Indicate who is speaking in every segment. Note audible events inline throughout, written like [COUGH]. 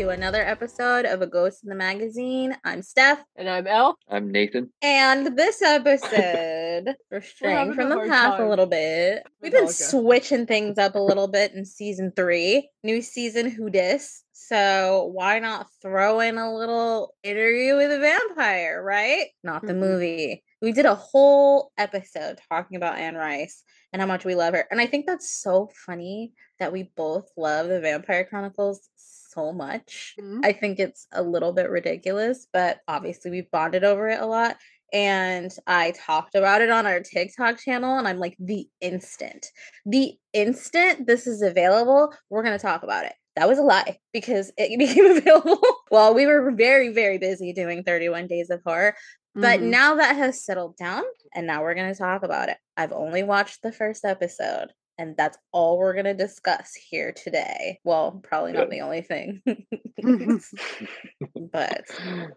Speaker 1: welcome to another episode of A Ghost in the Magazine. I'm Stef.
Speaker 2: And I'm Elle.
Speaker 3: I'm Nathan.
Speaker 1: And this [LAUGHS] episode, we're straying from the path a little bit. We've been switching things up a little bit in season three. New season, Who Dis? So why not throw in a little interview with a vampire, right? Not the mm-hmm. movie. We did a whole episode talking about Anne Rice and how much we love her. And I think that's so funny that we both love the Vampire Chronicles so much. Mm-hmm. I think it's a little bit ridiculous, but obviously we've bonded over it a lot. And I talked about it on our TikTok channel, and I'm like, the instant, the instant this is available, we're going to talk about it. That was a lie because it [LAUGHS] became available while we were very, very busy doing 31 Days of Horror. But mm-hmm. now that has settled down, and now we're going to talk about it. I've only watched the first episode, and that's all we're going to discuss here today. Well, probably not the only thing, [LAUGHS] [LAUGHS] but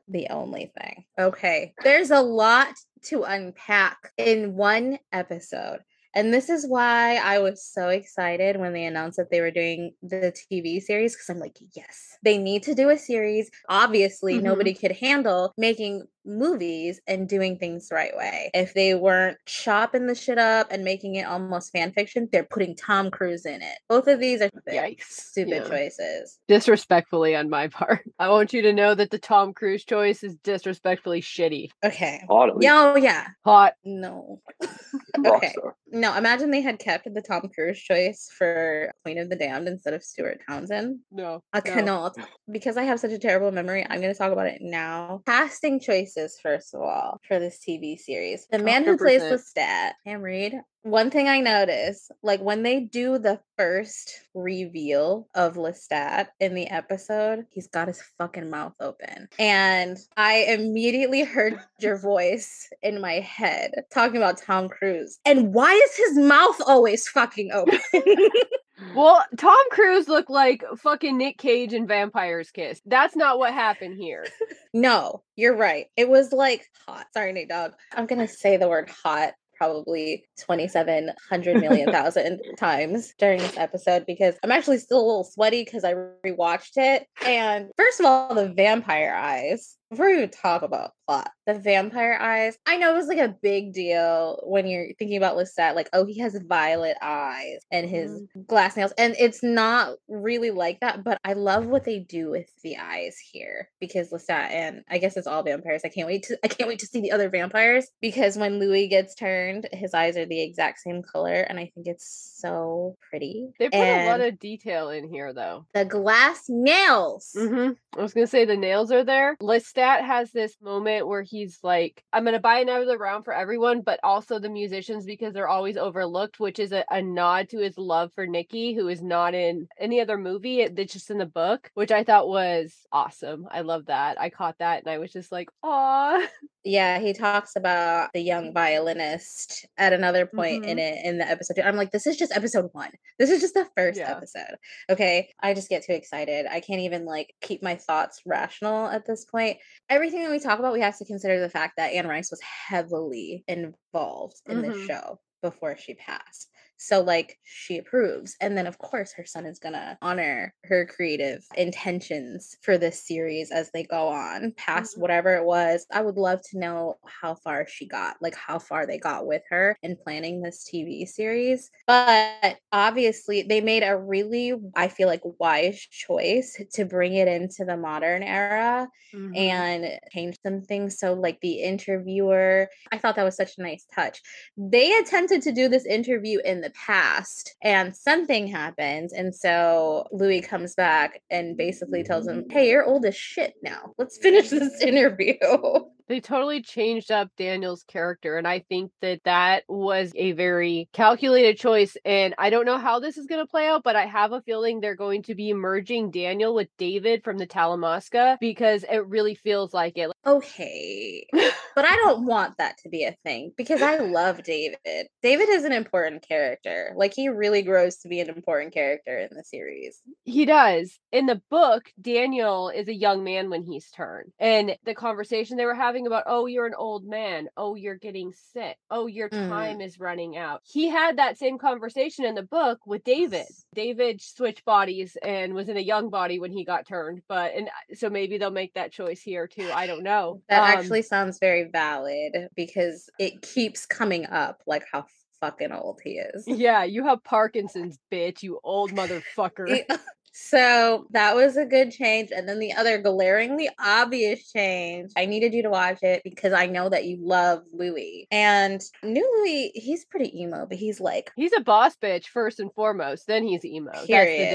Speaker 1: the only thing. Okay, there's a lot to unpack in one episode. And this is why I was so excited when they announced that they were doing the TV series because I'm like, yes, they need to do a series. Obviously, mm-hmm. nobody could handle making movies and doing things the right way. If they weren't chopping the shit up and making it almost fan fiction, they're putting Tom Cruise in it. Both of these are Yikes. stupid yeah. choices.
Speaker 2: Disrespectfully on my [LAUGHS] part. I want you to know that the Tom Cruise choice is disrespectfully shitty.
Speaker 1: Okay. Yeah, oh yeah.
Speaker 2: Hot.
Speaker 1: No. [LAUGHS] okay. No, imagine they had kept the Tom Cruise choice for Queen of the Damned instead of Stuart Townsend.
Speaker 2: No.
Speaker 1: I no. cannot. Because I have such a terrible memory, I'm going to talk about it now. Casting choice first of all, for this TV series. The man 100%. who plays Lestat, Sam Reid, one thing I notice, like when they do the first reveal of Lestat in the episode, he's got his fucking mouth open. And I immediately heard [LAUGHS] your voice in my head talking about Tom Cruise. And why is his mouth always fucking open? [LAUGHS] [LAUGHS]
Speaker 2: well, Tom Cruise looked like fucking Nick Cage in Vampire's Kiss. That's not what happened here. [LAUGHS]
Speaker 1: no, you're right. It was like hot. Sorry, Nate Dog. I'm going [LAUGHS] to say the word hot probably 2700 million thousand [LAUGHS] times during this episode because I'm actually still a little sweaty because I rewatched it. And first of all, the vampire eyes before we even talk about plot, the vampire eyes, I know it was like a big deal when you're thinking about Lestat, like, oh, he has violet eyes and his mm. glass nails. And it's not really like that, but I love what they do with the eyes here because Lestat and I guess it's all vampires. I can't wait to I can't wait to see the other vampires because when Louis gets turned, his eyes are the exact same color, and I think it's so pretty.
Speaker 2: They put and a lot of detail in here though.
Speaker 1: The glass nails.
Speaker 2: Mm-hmm. I was gonna say the nails are there. Lestat Stat has this moment where he's like, I'm going to buy another round for everyone, but also the musicians because they're always overlooked, which is a, a nod to his love for Nikki, who is not in any other movie. It's just in the book, which I thought was awesome. I love that. I caught that and I was just like, aw.
Speaker 1: Yeah, he talks about the young violinist at another point mm-hmm. in it in the episode. I'm like, this is just episode one. This is just the first yeah. episode. Okay. I just get too excited. I can't even like keep my thoughts rational at this point everything that we talk about, we have to consider the fact that Anne Rice was heavily involved in mm-hmm. this show before she passed. So, like, she approves. And then, of course, her son is going to honor her creative intentions for this series as they go on past mm-hmm. whatever it was. I would love to know how far she got, like, how far they got with her in planning this TV series. But obviously, they made a really, I feel like, wise choice to bring it into the modern era mm-hmm. and change some things. So, like, the interviewer, I thought that was such a nice touch. They attempted to do this interview in the past and something happens and so louis comes back and basically tells him hey you're old as shit now. Let's finish this [LAUGHS] interview
Speaker 2: they totally changed up Daniel's character. And I think that that was a very calculated choice. And I don't know how this is going to play out, but I have a feeling they're going to be merging Daniel with David from the Talamasca because it really feels like it.
Speaker 1: Okay. [LAUGHS] but I don't want that to be a thing because I love David. David is an important character. Like he really grows to be an important character in the series.
Speaker 2: He does. In the book, Daniel is a young man when he's turned. And the conversation they were having having about, oh, you're an old man. Oh, you're getting sick. Oh, your
Speaker 1: Mm.
Speaker 2: time is running out. He had that same conversation in the book with David. David switched bodies and was in a young body when he got turned. But, and uh, so maybe they'll make that choice here too. I don't know.
Speaker 1: That
Speaker 2: Um,
Speaker 1: actually sounds very valid because it keeps coming up like how fucking old he is.
Speaker 2: yeah, you have Parkinson's, bitch, you old motherfucker. [LAUGHS]
Speaker 1: So that was a good change. And then the other glaringly obvious change, I needed you to watch it because I know that you love Louis. And new Louis, he's pretty emo, but he's like,
Speaker 2: He's a boss bitch first and foremost. Then he's emo. That's the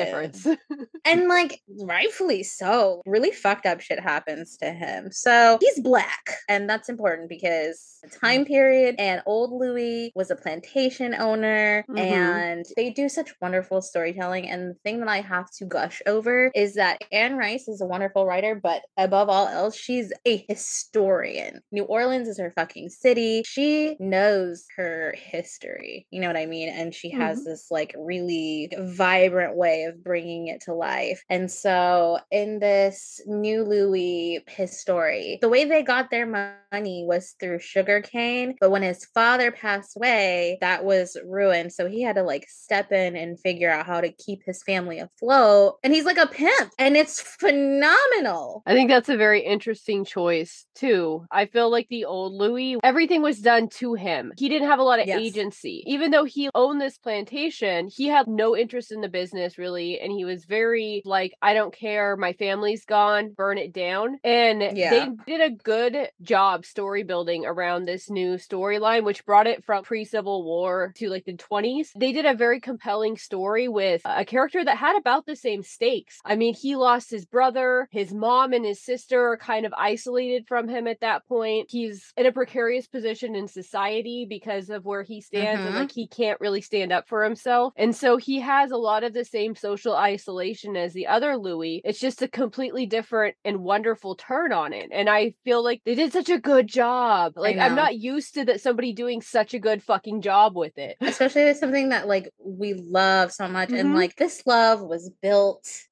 Speaker 2: difference. [LAUGHS]
Speaker 1: and like rightfully so, really fucked up shit happens to him. So he's black. And that's important because the time period and old Louis was a plantation owner
Speaker 2: Mhm.
Speaker 1: and they do such wonderful storytelling. And the thing that I have to gush over is that Anne Rice is a wonderful writer, but above all else, she's a historian. New Orleans is her fucking city. She knows her history. You know what I mean? And she has mm-hmm. this like really vibrant way of bringing it to life. And so in this new Louis his story, the way they got their money was through sugarcane. But when his father passed away, that was ruined. So he had to like step in and figure out how to keep his family afloat. And he's like a pimp. And it's phenomenal.
Speaker 2: I think that's a very interesting choice too. I feel like the old Louis, everything was done to him. He didn't have a lot of
Speaker 1: Yes.
Speaker 2: agency. Even though he owned this plantation, he had no interest in the business really. And he was very like, I don't care, my family's gone, burn it down. And
Speaker 1: Yeah.
Speaker 2: they did a good job story building around this new storyline, which brought it from pre Civil War to like the 20s. They did a very compelling story with a character that had about the same stakes. I mean, he lost his brother, his mom and his sister are kind of isolated from him at that point. He's in a precarious position in society because of where he stands and
Speaker 1: Mhm.
Speaker 2: like he can't really stand up for himself. And so he has a lot of the same social isolation as the other Louis. It's just a completely different and wonderful turn on it. And I feel like they did such a good job. Like I'm not used to that somebody doing such a good fucking job with it.
Speaker 1: especially with something that like we love so much and
Speaker 2: Mhm.
Speaker 1: like this love was built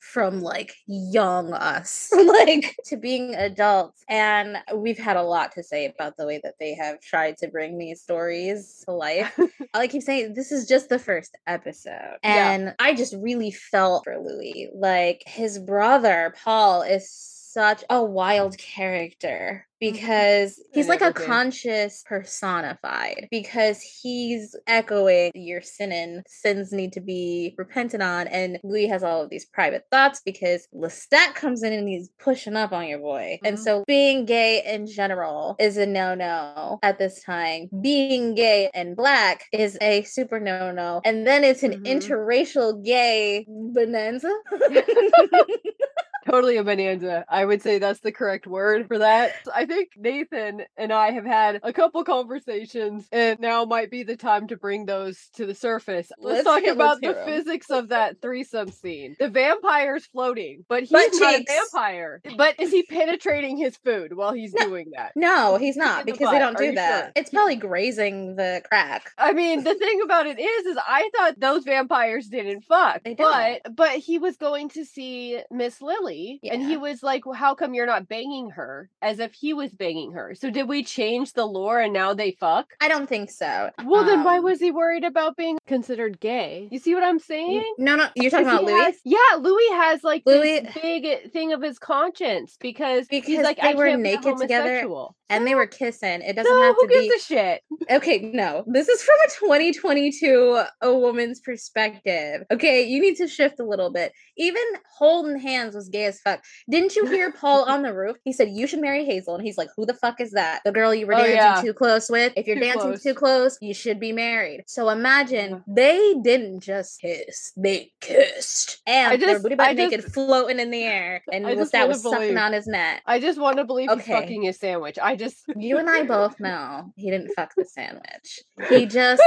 Speaker 1: from like young us [LAUGHS] like to being adults and we've had a lot to say about the way that they have tried to bring these stories to life [LAUGHS] i keep saying this is just the first episode
Speaker 2: Yeah.
Speaker 1: and i just really felt for louis like his brother paul is such a wild character because he's like a conscious personified because he's echoing your sinning sins need to be repented on and louis has all of these private thoughts because lestat comes in and he's pushing up on your boy and
Speaker 2: Mhm.
Speaker 1: so being gay in general is a no-no at this time being gay and black is a super no-no and then it's an
Speaker 2: Mhm.
Speaker 1: interracial gay bonanza [LAUGHS] [LAUGHS]
Speaker 2: totally a bonanza. I would say that's the correct word for that. I think Nathan and I have had a couple conversations, and now might be the time to bring those to the surface. Let's,
Speaker 1: Let's
Speaker 2: talk
Speaker 1: hear-
Speaker 2: about
Speaker 1: let's
Speaker 2: the physics of that threesome scene. The vampire's floating, but he's not
Speaker 1: cheeks.
Speaker 2: a vampire. But is he penetrating his food while he's
Speaker 1: No.
Speaker 2: doing that?
Speaker 1: no he's not
Speaker 2: the
Speaker 1: because they don't do that
Speaker 2: sure?
Speaker 1: it's probably grazing the crack
Speaker 2: I mean, the thing about it is, is I thought those vampires didn't fuck,
Speaker 1: They
Speaker 2: but but he was going to see Miss Lily, and he was like, well, "How come you're not banging her?" As if he was banging her. So did we change the lore and now they fuck?
Speaker 1: I don't think so.
Speaker 2: Well, then why
Speaker 1: Um,
Speaker 2: was he worried about being considered gay? You see what I'm saying?
Speaker 1: No, no, you're talking about Louis.
Speaker 2: has- yeah, Louis has like
Speaker 1: Louis-
Speaker 2: this big thing of his conscience because, he's
Speaker 1: Because
Speaker 2: like,
Speaker 1: they
Speaker 2: I
Speaker 1: were naked together and they were kissing. It doesn't
Speaker 2: No,
Speaker 1: have
Speaker 2: who gives
Speaker 1: be
Speaker 2: a shit?
Speaker 1: okay. No, this is from a 2022 a woman's perspective. Okay, you need to shift a little bit. Even holding hands was gay as fuck. Didn't you hear Paul on the roof? He said you should marry Hazel, and he's like, "Who the fuck is that? The girl you were
Speaker 2: Oh,
Speaker 1: dancing
Speaker 2: yeah.
Speaker 1: too close with? If you're
Speaker 2: Too
Speaker 1: dancing
Speaker 2: close.
Speaker 1: too close, you should be married." So imagine they didn't just kiss; they kissed, and their
Speaker 2: just-
Speaker 1: booty butt naked, floating in the air, and
Speaker 2: just
Speaker 1: that was sucking on his neck.
Speaker 2: I just want to believe he's fucking his sandwich. I just [LAUGHS]
Speaker 1: You and I [LAUGHS] both know he didn't fuck the sandwich. He just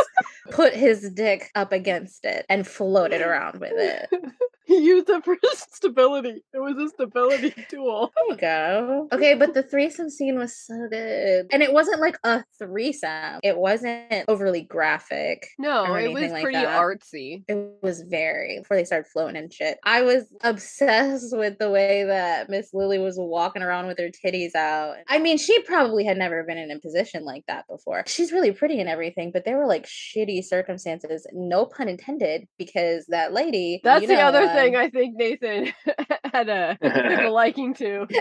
Speaker 1: put his dick up against it and floated around with it. [LAUGHS]
Speaker 2: he used it for stability. It was a stability [LAUGHS] tool.
Speaker 1: There you go. Okay, but the threesome scene was so good. And it wasn't like a threesome. It wasn't overly graphic.
Speaker 2: No, it was
Speaker 1: like
Speaker 2: pretty
Speaker 1: that.
Speaker 2: artsy.
Speaker 1: It was very before they started floating and shit. I was [LAUGHS] obsessed with the way that Miss Lily was walking around with her titties out. I mean, she probably had never been in a position like that before. She's really pretty and everything, but there were like shitty circumstances, no pun intended, because that lady.
Speaker 2: That's
Speaker 1: you
Speaker 2: the
Speaker 1: know,
Speaker 2: other thing
Speaker 1: um,
Speaker 2: I think Nathan [LAUGHS] had a, [LAUGHS] [LAUGHS] took a liking to. [LAUGHS]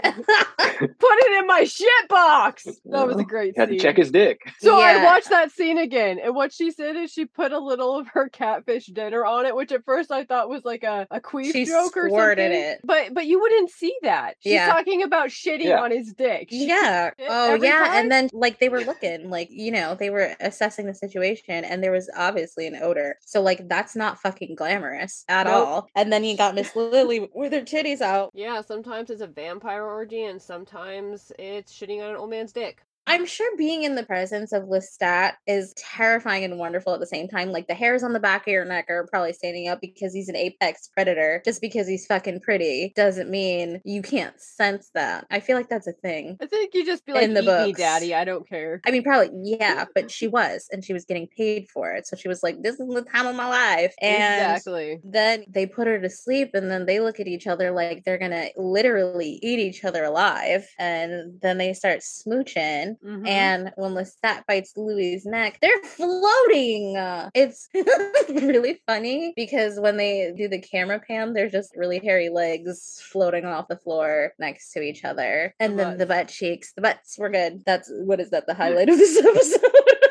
Speaker 2: Put it in my shit box. That was a uh-huh. great
Speaker 3: Had to
Speaker 2: scene.
Speaker 3: check his dick.
Speaker 2: So I watched that scene again, and what she said is she put a little of her catfish dinner on it, which at first I thought was like a, a queef
Speaker 1: She
Speaker 2: joke or
Speaker 1: squirted
Speaker 2: something.
Speaker 1: it.
Speaker 2: But but you wouldn't see that. She's
Speaker 1: Yeah.
Speaker 2: talking about shitting
Speaker 3: Yeah.
Speaker 2: on his dick. She
Speaker 1: Yeah. Oh, yeah.
Speaker 2: time?
Speaker 1: And then, like, they were looking, like, you know, they were assessing the situation, and there was obviously an odor. So, like, that's not fucking glamorous at
Speaker 2: Nope.
Speaker 1: all. And then you got Miss Lily with her titties out.
Speaker 2: Yeah, sometimes it's a vampire orgy, and sometimes it's shitting on an old man's dick.
Speaker 1: I'm sure being in the presence of Lestat is terrifying and wonderful at the same time. Like the hairs on the back of your neck are probably standing up because he's an apex predator. Just because he's fucking pretty doesn't mean you can't sense that. I feel like that's a thing.
Speaker 2: I think you just be like,
Speaker 1: In the
Speaker 2: "Eat me, daddy. I don't care."
Speaker 1: I mean, probably, yeah, [LAUGHS] but she was, and she was getting paid for it. So she was like, this is the time of my life. And
Speaker 2: exactly.
Speaker 1: then they put her to sleep, and then they look at each other like they're gonna literally eat each other alive. And then they start smooching.
Speaker 2: Mhm.
Speaker 1: And when Lestat bites Louis's neck, they're floating. It's [LAUGHS] really funny because when they do the camera pan, they're just really hairy legs floating off the floor next to each other. And then the butt cheeks. The butts were good. That's what is that? The highlight of [LAUGHS] this episode. [LAUGHS]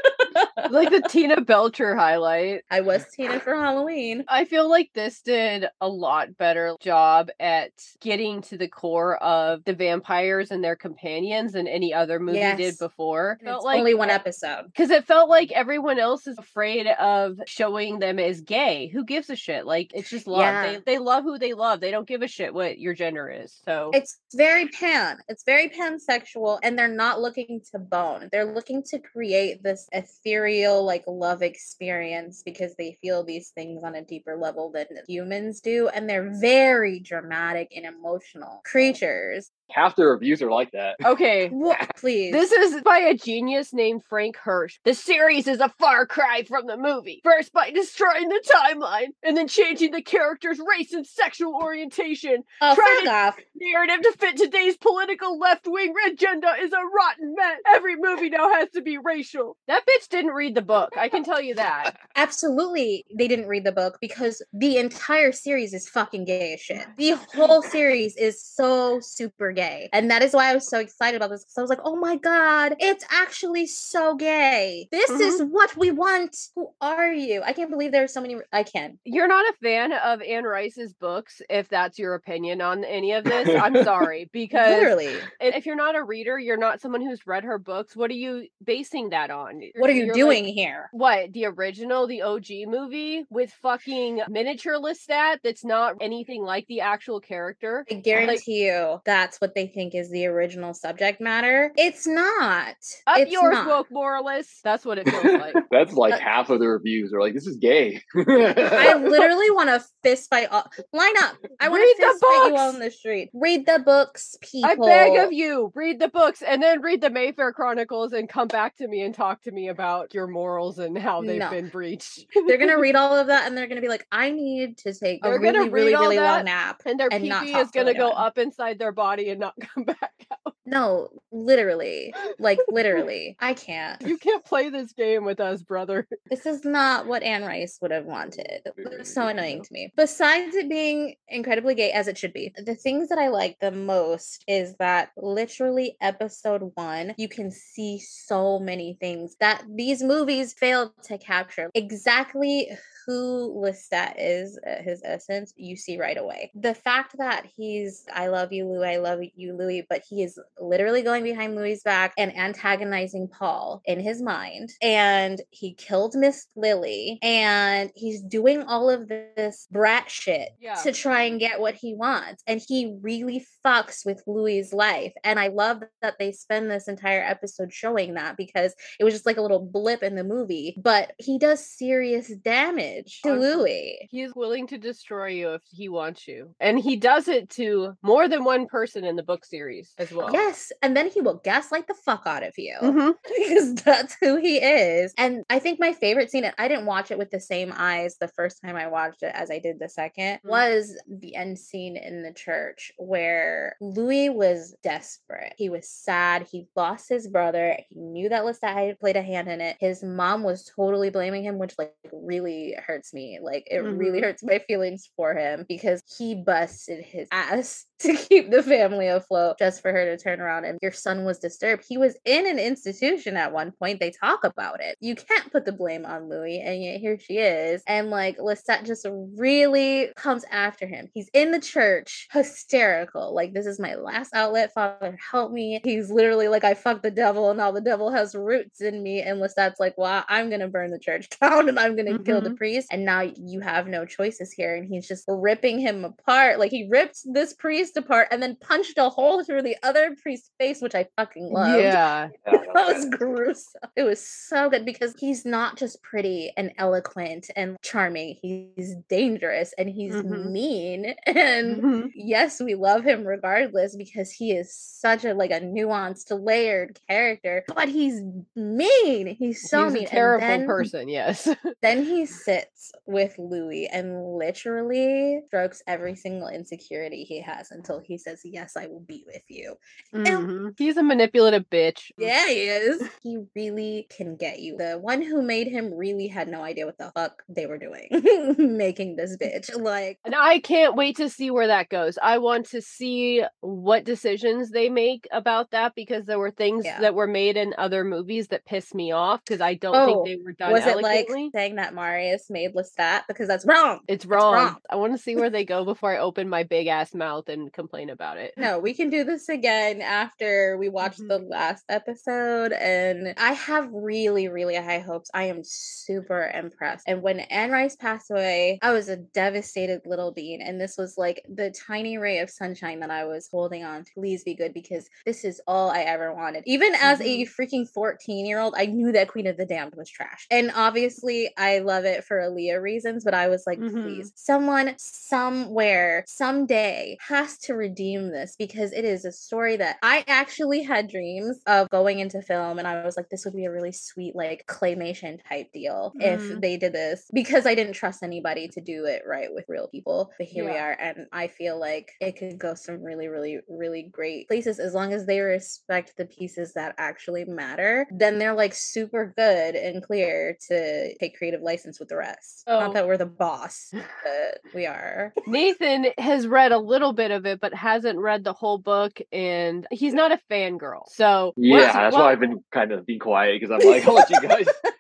Speaker 2: like the Tina Belcher highlight.
Speaker 1: I was Tina for Halloween.
Speaker 2: I feel like this did a lot better job at getting to the core of the vampires and their companions than any other movie did
Speaker 1: Yes.
Speaker 2: before.
Speaker 1: And It's only one episode.
Speaker 2: Because it felt like everyone else is afraid of showing them as gay. Who gives a shit? Like it's just love.
Speaker 1: Yeah.
Speaker 2: They they love who they love. They don't give a shit what your gender is. So
Speaker 1: It's very pan. It's very pansexual, and they're not looking to bone. They're looking to create this ethereal, like love experience because they feel these things on a deeper level than humans do, and they're very dramatic and emotional creatures.
Speaker 3: Half the reviews are like that.
Speaker 2: okay.
Speaker 1: What? [LAUGHS] Please.
Speaker 2: This is by a genius named Frank Hirsch. The series is a far cry from the movie. First, by destroying the timeline, and then changing the character's race and sexual orientation.
Speaker 1: oh,
Speaker 2: try
Speaker 1: fuck
Speaker 2: to-
Speaker 1: off.
Speaker 2: Narrative to fit today's political left wing agenda is a rotten mess. Every movie now has to be racial. That bitch didn't read the book. I can tell you that. [LAUGHS]
Speaker 1: Absolutely, they didn't read the book because the entire series is fucking gay as shit. The whole series is so super gay. And that is why I was so excited about this because I was like, oh my god, it's actually so gay. This is mm-hmm. what we want. Who are you? I can't believe there are so many. I can.
Speaker 2: You're not a fan of Anne Rice's books, if that's your opinion on any of this. I'm [LAUGHS] sorry. Because
Speaker 1: Literally.
Speaker 2: If you're not a reader, you're not someone who's read her books. What are you basing that on?
Speaker 1: What are you
Speaker 2: You're
Speaker 1: doing
Speaker 2: like,
Speaker 1: here?
Speaker 2: what the original, the OG movie with fucking miniature Lestat that's not anything like the actual character?
Speaker 1: I guarantee you that's what they think is the original subject matter. It's not.
Speaker 2: Up
Speaker 1: it's
Speaker 2: yours,
Speaker 1: not.
Speaker 2: woke moralists. That's what it feels like. [LAUGHS]
Speaker 3: That's like
Speaker 1: Uh,
Speaker 3: half of the reviews are like, this is gay.
Speaker 1: I [LAUGHS] literally want to fist fight. All- Line up. I want
Speaker 2: Read
Speaker 1: to
Speaker 2: the
Speaker 1: fist fight you
Speaker 2: books!
Speaker 1: all in the street. Read the books, people.
Speaker 2: I beg of you, read the books and then read the Mayfair Chronicles and come back to me and talk to me about your morals and how they've
Speaker 1: No.
Speaker 2: been breached.
Speaker 1: They're gonna read [LAUGHS] all of that and they're gonna be like, I need to take a
Speaker 2: They're gonna
Speaker 1: really, really,
Speaker 2: all
Speaker 1: really
Speaker 2: that
Speaker 1: long nap.
Speaker 2: and their
Speaker 1: and not
Speaker 2: PP is gonna go up inside their body and not [LAUGHS] come back out.
Speaker 1: No, literally. Like literally. I can't.
Speaker 2: You can't play this game with us, brother.
Speaker 1: This is not what Anne Rice would have wanted. It's so annoying to me. Besides it being incredibly gay, as it should be, the things that I like the most is that literally episode one, you can see so many things that these movies failed to capture. Exactly who Lestat is at his essence, you see right away. The fact that he's, I love you, Louis, I love you, Louis, but he is literally going behind Louis's back and antagonizing Paul in his mind. And he killed Miss Lily and he's doing all of this brat shit yeah. to try and get what he wants. And he really fucks with Louis's life. And I love that they spend this entire episode showing that because it was just like a little blip in the movie. But he does serious damage to Louis.
Speaker 2: He's willing to destroy you if he wants you. And he does it to more than one person in the book series as well.
Speaker 1: Yes. And then he will gaslight the fuck out of you mm-hmm. [LAUGHS] because that's who he is. And I think my favorite scene, I didn't watch it with the same eyes the first time I watched it as I did the 2nd mm-hmm. was the end scene in the church where Louis was desperate. He was sad. He lost his brother. He knew that Lestat had played a hand in it. His mom was totally blaming him, which like really hurts me. Like it mm-hmm. really hurts my feelings for him because he busted his ass [LAUGHS] to keep the family afloat just for her to turn around and your son was disturbed. He was in an institution at one point. They talk about it. You can't put the blame on Louis, and yet here she is. And like Lestat just really comes after him. He's in the church, hysterical. Like, this is my last outlet. Father, help me. He's literally like, I fucked the devil, and now the devil has roots in me. And Lestat's like, Well, I'm gonna burn the church [LAUGHS] down and I'm gonna mm-hmm. kill the mm-hmm. priest. And now you have no choices here. And he's just ripping him apart. Like he ripped this priest priest apart and then punched a hole through the other priest's face, which I fucking loved. [LAUGHS]
Speaker 2: Yeah.
Speaker 1: that was gruesome. It was so good because he's not just pretty and eloquent and charming. He's dangerous and he's mm-hmm. mean. And mm-hmm. yes, we love him regardless because he is such a like a nuanced, layered character, but he's mean. He's so
Speaker 2: he's
Speaker 1: mean.
Speaker 2: A terrible then, person, yes. [LAUGHS]
Speaker 1: then he sits with Louis and literally strokes every single insecurity he has until he says, Yes, I will be with you.
Speaker 2: Mm-hmm. He's a manipulative bitch.
Speaker 1: Yeah, he is. [LAUGHS] He really can get you. The one who made him really had no idea what the fuck they were doing, [LAUGHS] making this bitch. Like,
Speaker 2: and I can't wait to see where that goes. I want to see what decisions they make about that because there were things yeah. that were made in other movies that pissed me off because I don't oh, think they were done. Was elegantly.
Speaker 1: it like saying that Marius made Lestat because that's wrong?
Speaker 2: It's wrong. wrong. I want to see where they go before I open my big ass mouth and complain about it. [LAUGHS]
Speaker 1: No, we can do this again after we watch mm-hmm. the last episode. And I have really, really high hopes. I am super impressed. And when Anne Rice passed away, I was a devastated little bean. And this was like the tiny ray of sunshine that I was holding on to. Please be good because this is all I ever wanted. Even as mm-hmm. a freaking 14 year old, I knew that Queen of the Damned was trash. And obviously, I love it for Aaliyah reasons, but I was like, mm-hmm. please, someone somewhere, someday has to redeem this because it is a story that I actually had dreams of going into film and I was like this would be a really sweet like claymation type deal mm. if mm-hmm. they did this because I didn't trust anybody to do it right with real people but here yeah. we are and I feel like it could go some really really really great places as long as they respect the pieces that actually matter then they're like super good and clear to take creative license with the rest oh. not that we're the boss [LAUGHS] but we are
Speaker 2: Nathan has read a little bit of it but hasn't read the whole book and he's not a fangirl. So
Speaker 3: yeah, that's what, why I've been kind of being quiet because I'm like, I'll let you guys. [LAUGHS]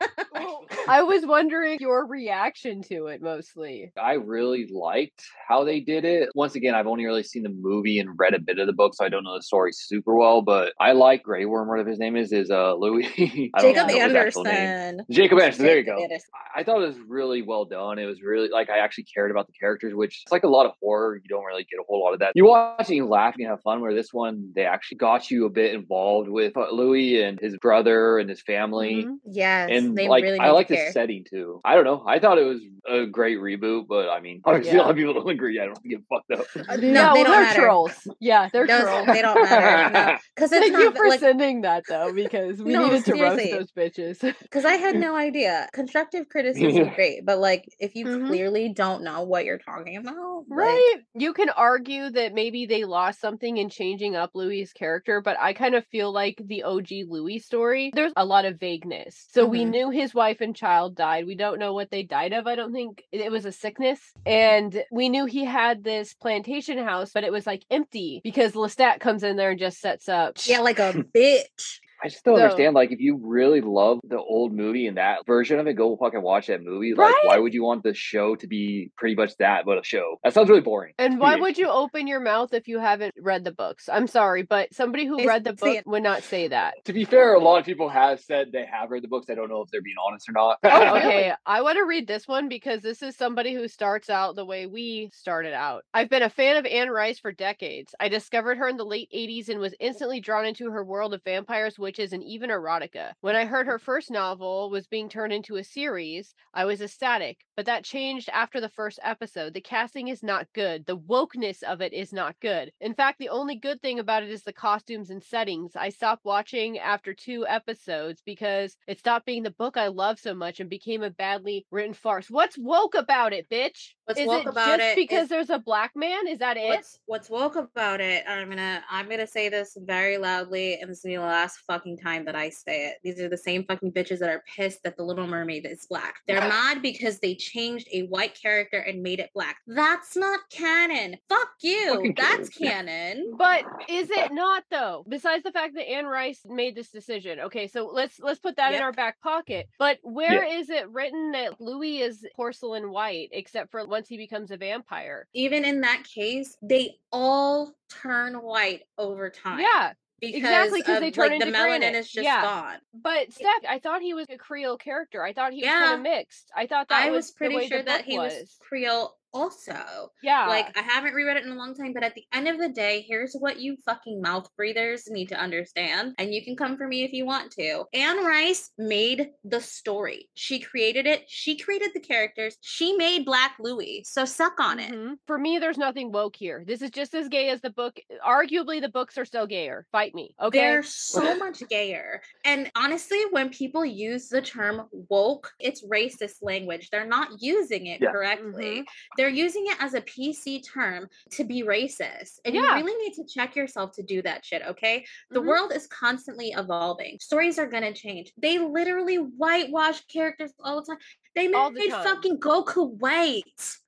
Speaker 2: I was wondering your reaction to it mostly.
Speaker 3: I really liked how they did it. Once again, I've only really seen the movie and read a bit of the book, so I don't know the story super well. But I like Grey Worm. Whatever his name is, is uh Louis. [LAUGHS]
Speaker 1: Jacob Anderson.
Speaker 3: Jacob Anderson. There you go. Anderson. I thought it was really well done. It was really like I actually cared about the characters, which it's like a lot of horror. You don't really get a whole lot of that. You watch and you laugh and you have fun. Where this one, they actually got you a bit involved with uh, Louis and his brother and his family.
Speaker 1: Mm-hmm. Yes,
Speaker 3: and like really I like the setting too. I don't know. I thought it was a great reboot, but I mean, [LAUGHS] obviously yeah. a lot of people don't agree. I don't get fucked up.
Speaker 2: Uh, [LAUGHS] no, no, they are trolls. Yeah, they're Those, trolls.
Speaker 1: They don't matter. Because no. [LAUGHS]
Speaker 2: thank
Speaker 1: not,
Speaker 2: you for like, sending that though, because we no, needed to seriously. roast those bitches.
Speaker 1: Because I had no idea. Constructive criticism is great, but like if you mm-hmm. clearly don't know what you're talking about,
Speaker 2: right? Like, you can argue that maybe they lost something in changing up Louis's character, but I kind of feel like the OG Louis story. There's a lot of vagueness. So mm-hmm. we knew his wife and child died. We don't know what they died of. I don't think it was a sickness. And we knew he had this plantation house, but it was like empty because Lestat comes in there and just sets up.
Speaker 1: Yeah, like a bitch.
Speaker 3: I just don't so, understand. Like, if you really love the old movie and that version of it, go fucking watch that movie. Like,
Speaker 2: right?
Speaker 3: why would you want the show to be pretty much that, but a show? That sounds really boring.
Speaker 2: And why would you open your mouth if you haven't read the books? I'm sorry, but somebody who it's, read the book would not say that.
Speaker 3: To be fair, a lot of people have said they have read the books. I don't know if they're being honest or not.
Speaker 2: oh, [LAUGHS] okay, I want to read this one because this is somebody who starts out the way we started out. I've been a fan of Anne Rice for decades. I discovered her in the late 80s and was instantly drawn into her world of vampires, witches, and even erotica. When I heard her first novel was being turned into a series, I was ecstatic, but that changed after the first episode. The casting is not good. The wokeness of it is not good. In fact, the only good thing about it is the costumes and settings. I stopped watching after two episodes because it stopped being the book I love so much and became a badly written farce. What's woke about it, bitch?
Speaker 1: What's
Speaker 2: is
Speaker 1: woke
Speaker 2: it
Speaker 1: about
Speaker 2: just
Speaker 1: it
Speaker 2: because
Speaker 1: is,
Speaker 2: there's a black man? Is that it?
Speaker 1: What's, what's woke about it? I'm gonna I'm gonna say this very loudly, and this is gonna be the last fucking time that I say it. These are the same fucking bitches that are pissed that the Little Mermaid is black. They're mad because they changed a white character and made it black. That's not canon. Fuck you. That's [LAUGHS] canon.
Speaker 2: But is it not though? Besides the fact that Anne Rice made this decision. Okay, so let's let's put that yep. in our back pocket. But where is it written that Louis is porcelain white except for once he becomes a vampire?
Speaker 1: Even in that case, they all turn white over time.
Speaker 2: Yeah because exactly because they turn like, into
Speaker 1: the
Speaker 2: melanin
Speaker 1: granite. is just yeah. gone.
Speaker 2: But Stef, I thought he was a Creole character. I thought he was kind of mixed. I thought that
Speaker 1: I
Speaker 2: was,
Speaker 1: was pretty sure that he
Speaker 2: was.
Speaker 1: was Creole also.
Speaker 2: Yeah.
Speaker 1: Like I haven't reread it in a long time, but at the end of the day, here's what you fucking mouth breathers need to understand. And you can come for me if you want to. Anne Rice made the story. She created it. She created the characters. She made Black Louis. So suck on it. Mm-hmm.
Speaker 2: For me, there's nothing woke here. This is just as gay as the book. Arguably, the books are still gayer. Fight me. Okay.
Speaker 1: They're so much gayer. And honestly, when people use the term woke, it's racist language. They're not using it yeah. correctly. Mm-hmm. They're using it as a PC term to be racist. And yeah. you really need to check yourself to do that shit, okay? The mm-hmm. world is constantly evolving. Stories are going to change. They literally whitewash characters all the time. They made the fucking Goku white.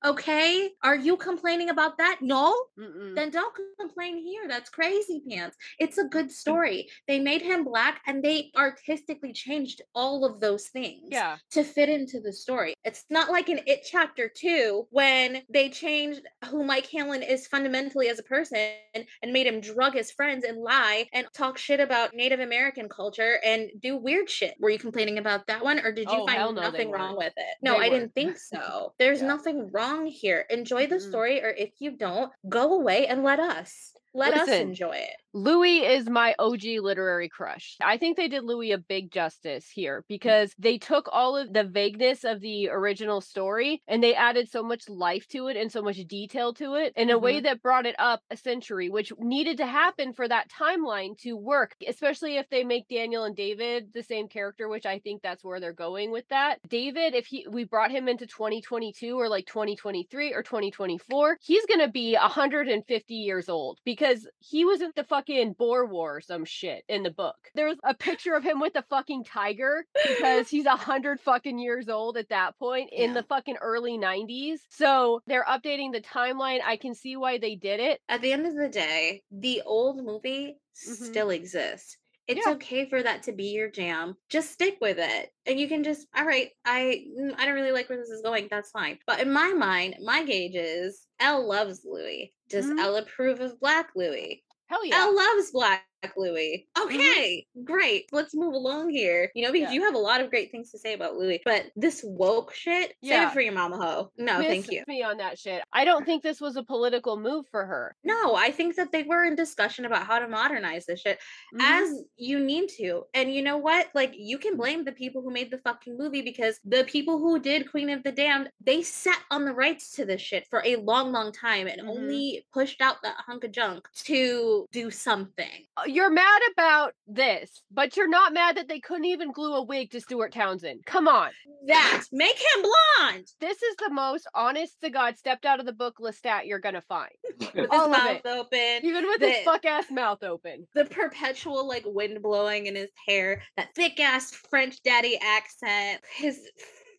Speaker 1: Okay. Are you complaining about that? No. Mm-mm. Then don't complain here. That's crazy pants. It's a good story. They made him black and they artistically changed all of those things
Speaker 2: yeah.
Speaker 1: to fit into the story. It's not like in It Chapter 2 when they changed who Mike Hanlon is fundamentally as a person and made him drug his friends and lie and talk shit about Native American culture and do weird shit. Were you complaining about that one or did you oh, find no, nothing wrong with it. No, they I were. didn't think so. There's yeah. nothing wrong here. Enjoy the mm-hmm. story, or if you don't, go away and let us. Let Listen, us enjoy it.
Speaker 2: Louis is my OG literary crush. I think they did Louis a big justice here because they took all of the vagueness of the original story and they added so much life to it and so much detail to it in a mm-hmm. way that brought it up a century, which needed to happen for that timeline to work, especially if they make Daniel and David the same character, which I think that's where they're going with that. David, if he we brought him into 2022 or like 2023 or 2024, he's going to be 150 years old because because he was in the fucking Boer War or some shit in the book. There's a picture of him with a fucking tiger because he's a hundred fucking years old at that point [LAUGHS] yeah. in the fucking early 90s. So they're updating the timeline. I can see why they did it.
Speaker 1: At the end of the day, the old movie mm-hmm. still exists it's yeah. okay for that to be your jam just stick with it and you can just all right i mm, i don't really like where this is going that's fine but in my mind my gauge is Elle loves louis does mm-hmm. Elle approve of black louis
Speaker 2: Hell yeah.
Speaker 1: Elle loves Black Louis. Mm-hmm. Okay, mm-hmm. great. Let's move along here. You know, because yeah. you have a lot of great things to say about Louis, but this woke shit, yeah. save it for your mama ho. No,
Speaker 2: Miss
Speaker 1: thank you.
Speaker 2: Me on that shit. I don't think this was a political move for her.
Speaker 1: No, I think that they were in discussion about how to modernize this shit mm-hmm. as you need to. And you know what? Like, you can blame the people who made the fucking movie because the people who did Queen of the Damned, they sat on the rights to this shit for a long, long time and mm-hmm. only pushed out that hunk of junk to do something.
Speaker 2: You're mad about this, but you're not mad that they couldn't even glue a wig to Stuart Townsend. Come on.
Speaker 1: That make him blonde.
Speaker 2: This is the most honest to God stepped out of the book Lestat you're gonna find. [LAUGHS]
Speaker 1: with All his mouth open.
Speaker 2: Even with the, his fuck ass mouth open.
Speaker 1: The perpetual like wind blowing in his hair, that thick ass French daddy accent, his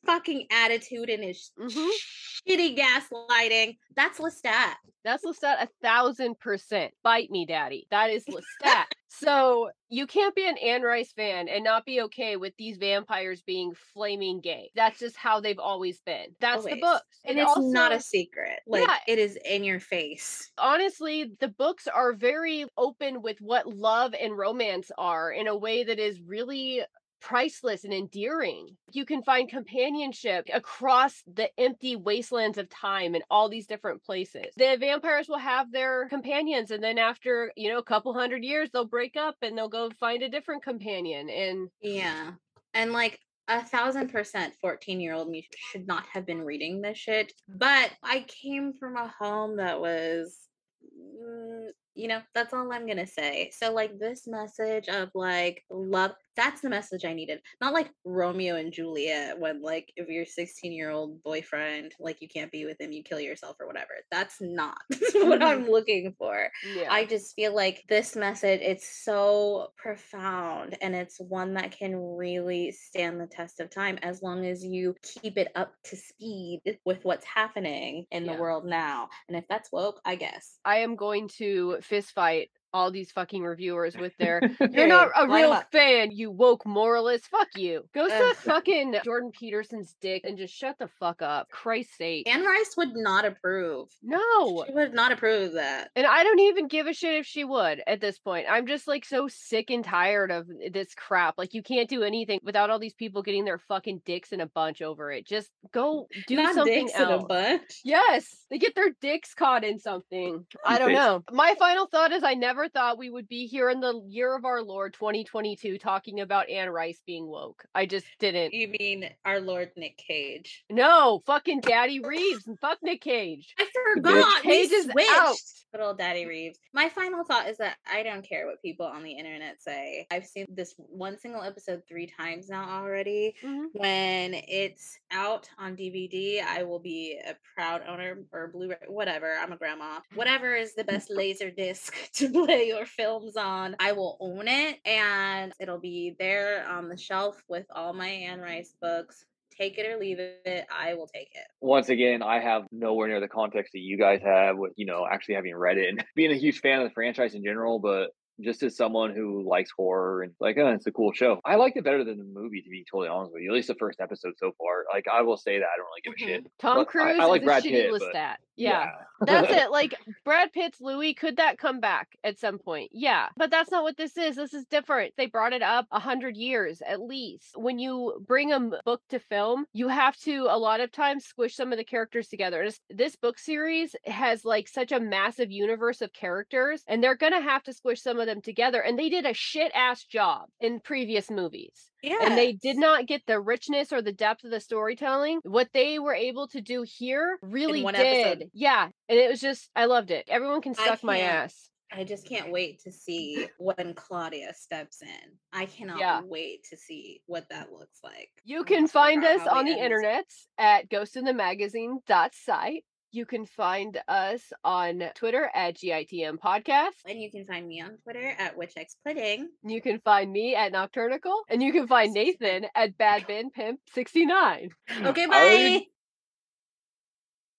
Speaker 1: fucking attitude and his mm-hmm. shitty gaslighting. That's Lestat.
Speaker 2: That's Lestat a thousand percent. Bite me, daddy. That is Lestat. [LAUGHS] So you can't be an Anne Rice fan and not be okay with these vampires being flaming gay. That's just how they've always been. That's always. the books.
Speaker 1: And, and it's also, not a secret. Like yeah, it is in your face.
Speaker 2: Honestly, the books are very open with what love and romance are in a way that is really priceless and endearing. You can find companionship across the empty wastelands of time in all these different places. The vampires will have their companions, and then after, you know, a couple hundred years, they'll break up and they'll go find a different companion. And
Speaker 1: yeah. And like, a thousand percent 14 year old me should not have been reading this shit. But I came from a home that was mm, you know that's all i'm gonna say so like this message of like love that's the message I needed. Not like Romeo and Juliet when like if your 16 year old boyfriend like you can't be with him, you kill yourself or whatever. That's not [LAUGHS] what I'm mm-hmm. looking for. Yeah. I just feel like this message it's so profound and it's one that can really stand the test of time as long as you keep it up to speed with what's happening in yeah. the world now. And if that's woke, I guess.
Speaker 2: I am going to fist fight all these fucking reviewers with [LAUGHS] their you're not a real fan, you woke moralist. Fuck you. Go uh, suck fucking Jordan Peterson's dick and just shut the fuck up. Christ's sake.
Speaker 1: Anne Rice would not approve.
Speaker 2: No.
Speaker 1: She would not approve of that.
Speaker 2: And I don't even give a shit if she would at this point. I'm just like so sick and tired of this crap. Like you can't do anything without all these people getting their fucking dicks in a bunch over it. Just go do not something dicks else. in a bunch. Yes. They get their dicks caught in something. I don't [LAUGHS] know. My final thought is I never never thought we would be here in the year of our Lord 2022 talking about Anne Rice being woke. I just didn't.
Speaker 1: You mean our Lord Nick Cage?
Speaker 2: No, fucking Daddy Reeves and fuck Nick Cage.
Speaker 1: I forgot. Nick Cage is out. Good old Daddy Reeves. My final thought is that I don't care what people on the internet say. I've seen this one single episode three times now already. Mm-hmm. When it's out on DVD, I will be a proud owner or Blu-ray, whatever. I'm a grandma. Whatever is the best laser disc [LAUGHS] to play your films on, I will own it and it'll be there on the shelf with all my Anne Rice books take it or leave it. I will take it.
Speaker 3: Once again, I have nowhere near the context that you guys have with, you know, actually having read it and [LAUGHS] being a huge fan of the franchise in general, but just as someone who likes horror and like, oh, it's a cool show. I liked it better than the movie, to be totally honest with you. At least the first episode so far. Like, I will say that I don't really give a mm-hmm. shit.
Speaker 2: Tom Cruise I, I like Brad Pitt, but, Yeah, yeah. that's [LAUGHS] it. Like Brad Pitt's Louis, could that come back at some point? Yeah, but that's not what this is. This is different. They brought it up a hundred years at least. When you bring a book to film, you have to a lot of times squish some of the characters together. This book series has like such a massive universe of characters, and they're gonna have to squish some of them together. And they did a shit ass job in previous movies. Yeah. And they did not get the richness or the depth of the storytelling. What they were able to do here really did. Episode. Yeah. And it was just, I loved it. Everyone can suck my ass.
Speaker 1: I just can't wait to see when Claudia steps in. I cannot yeah. wait to see what that looks like.
Speaker 2: You can find us on the internet at ghostinthemagazine.site. You can find us on Twitter at GITM Podcast.
Speaker 1: And you can find me on Twitter at WitchX Pudding.
Speaker 2: You can find me at Nocturnical. And you can find Nathan at Bad Ben Pimp 69.
Speaker 1: Okay, bye.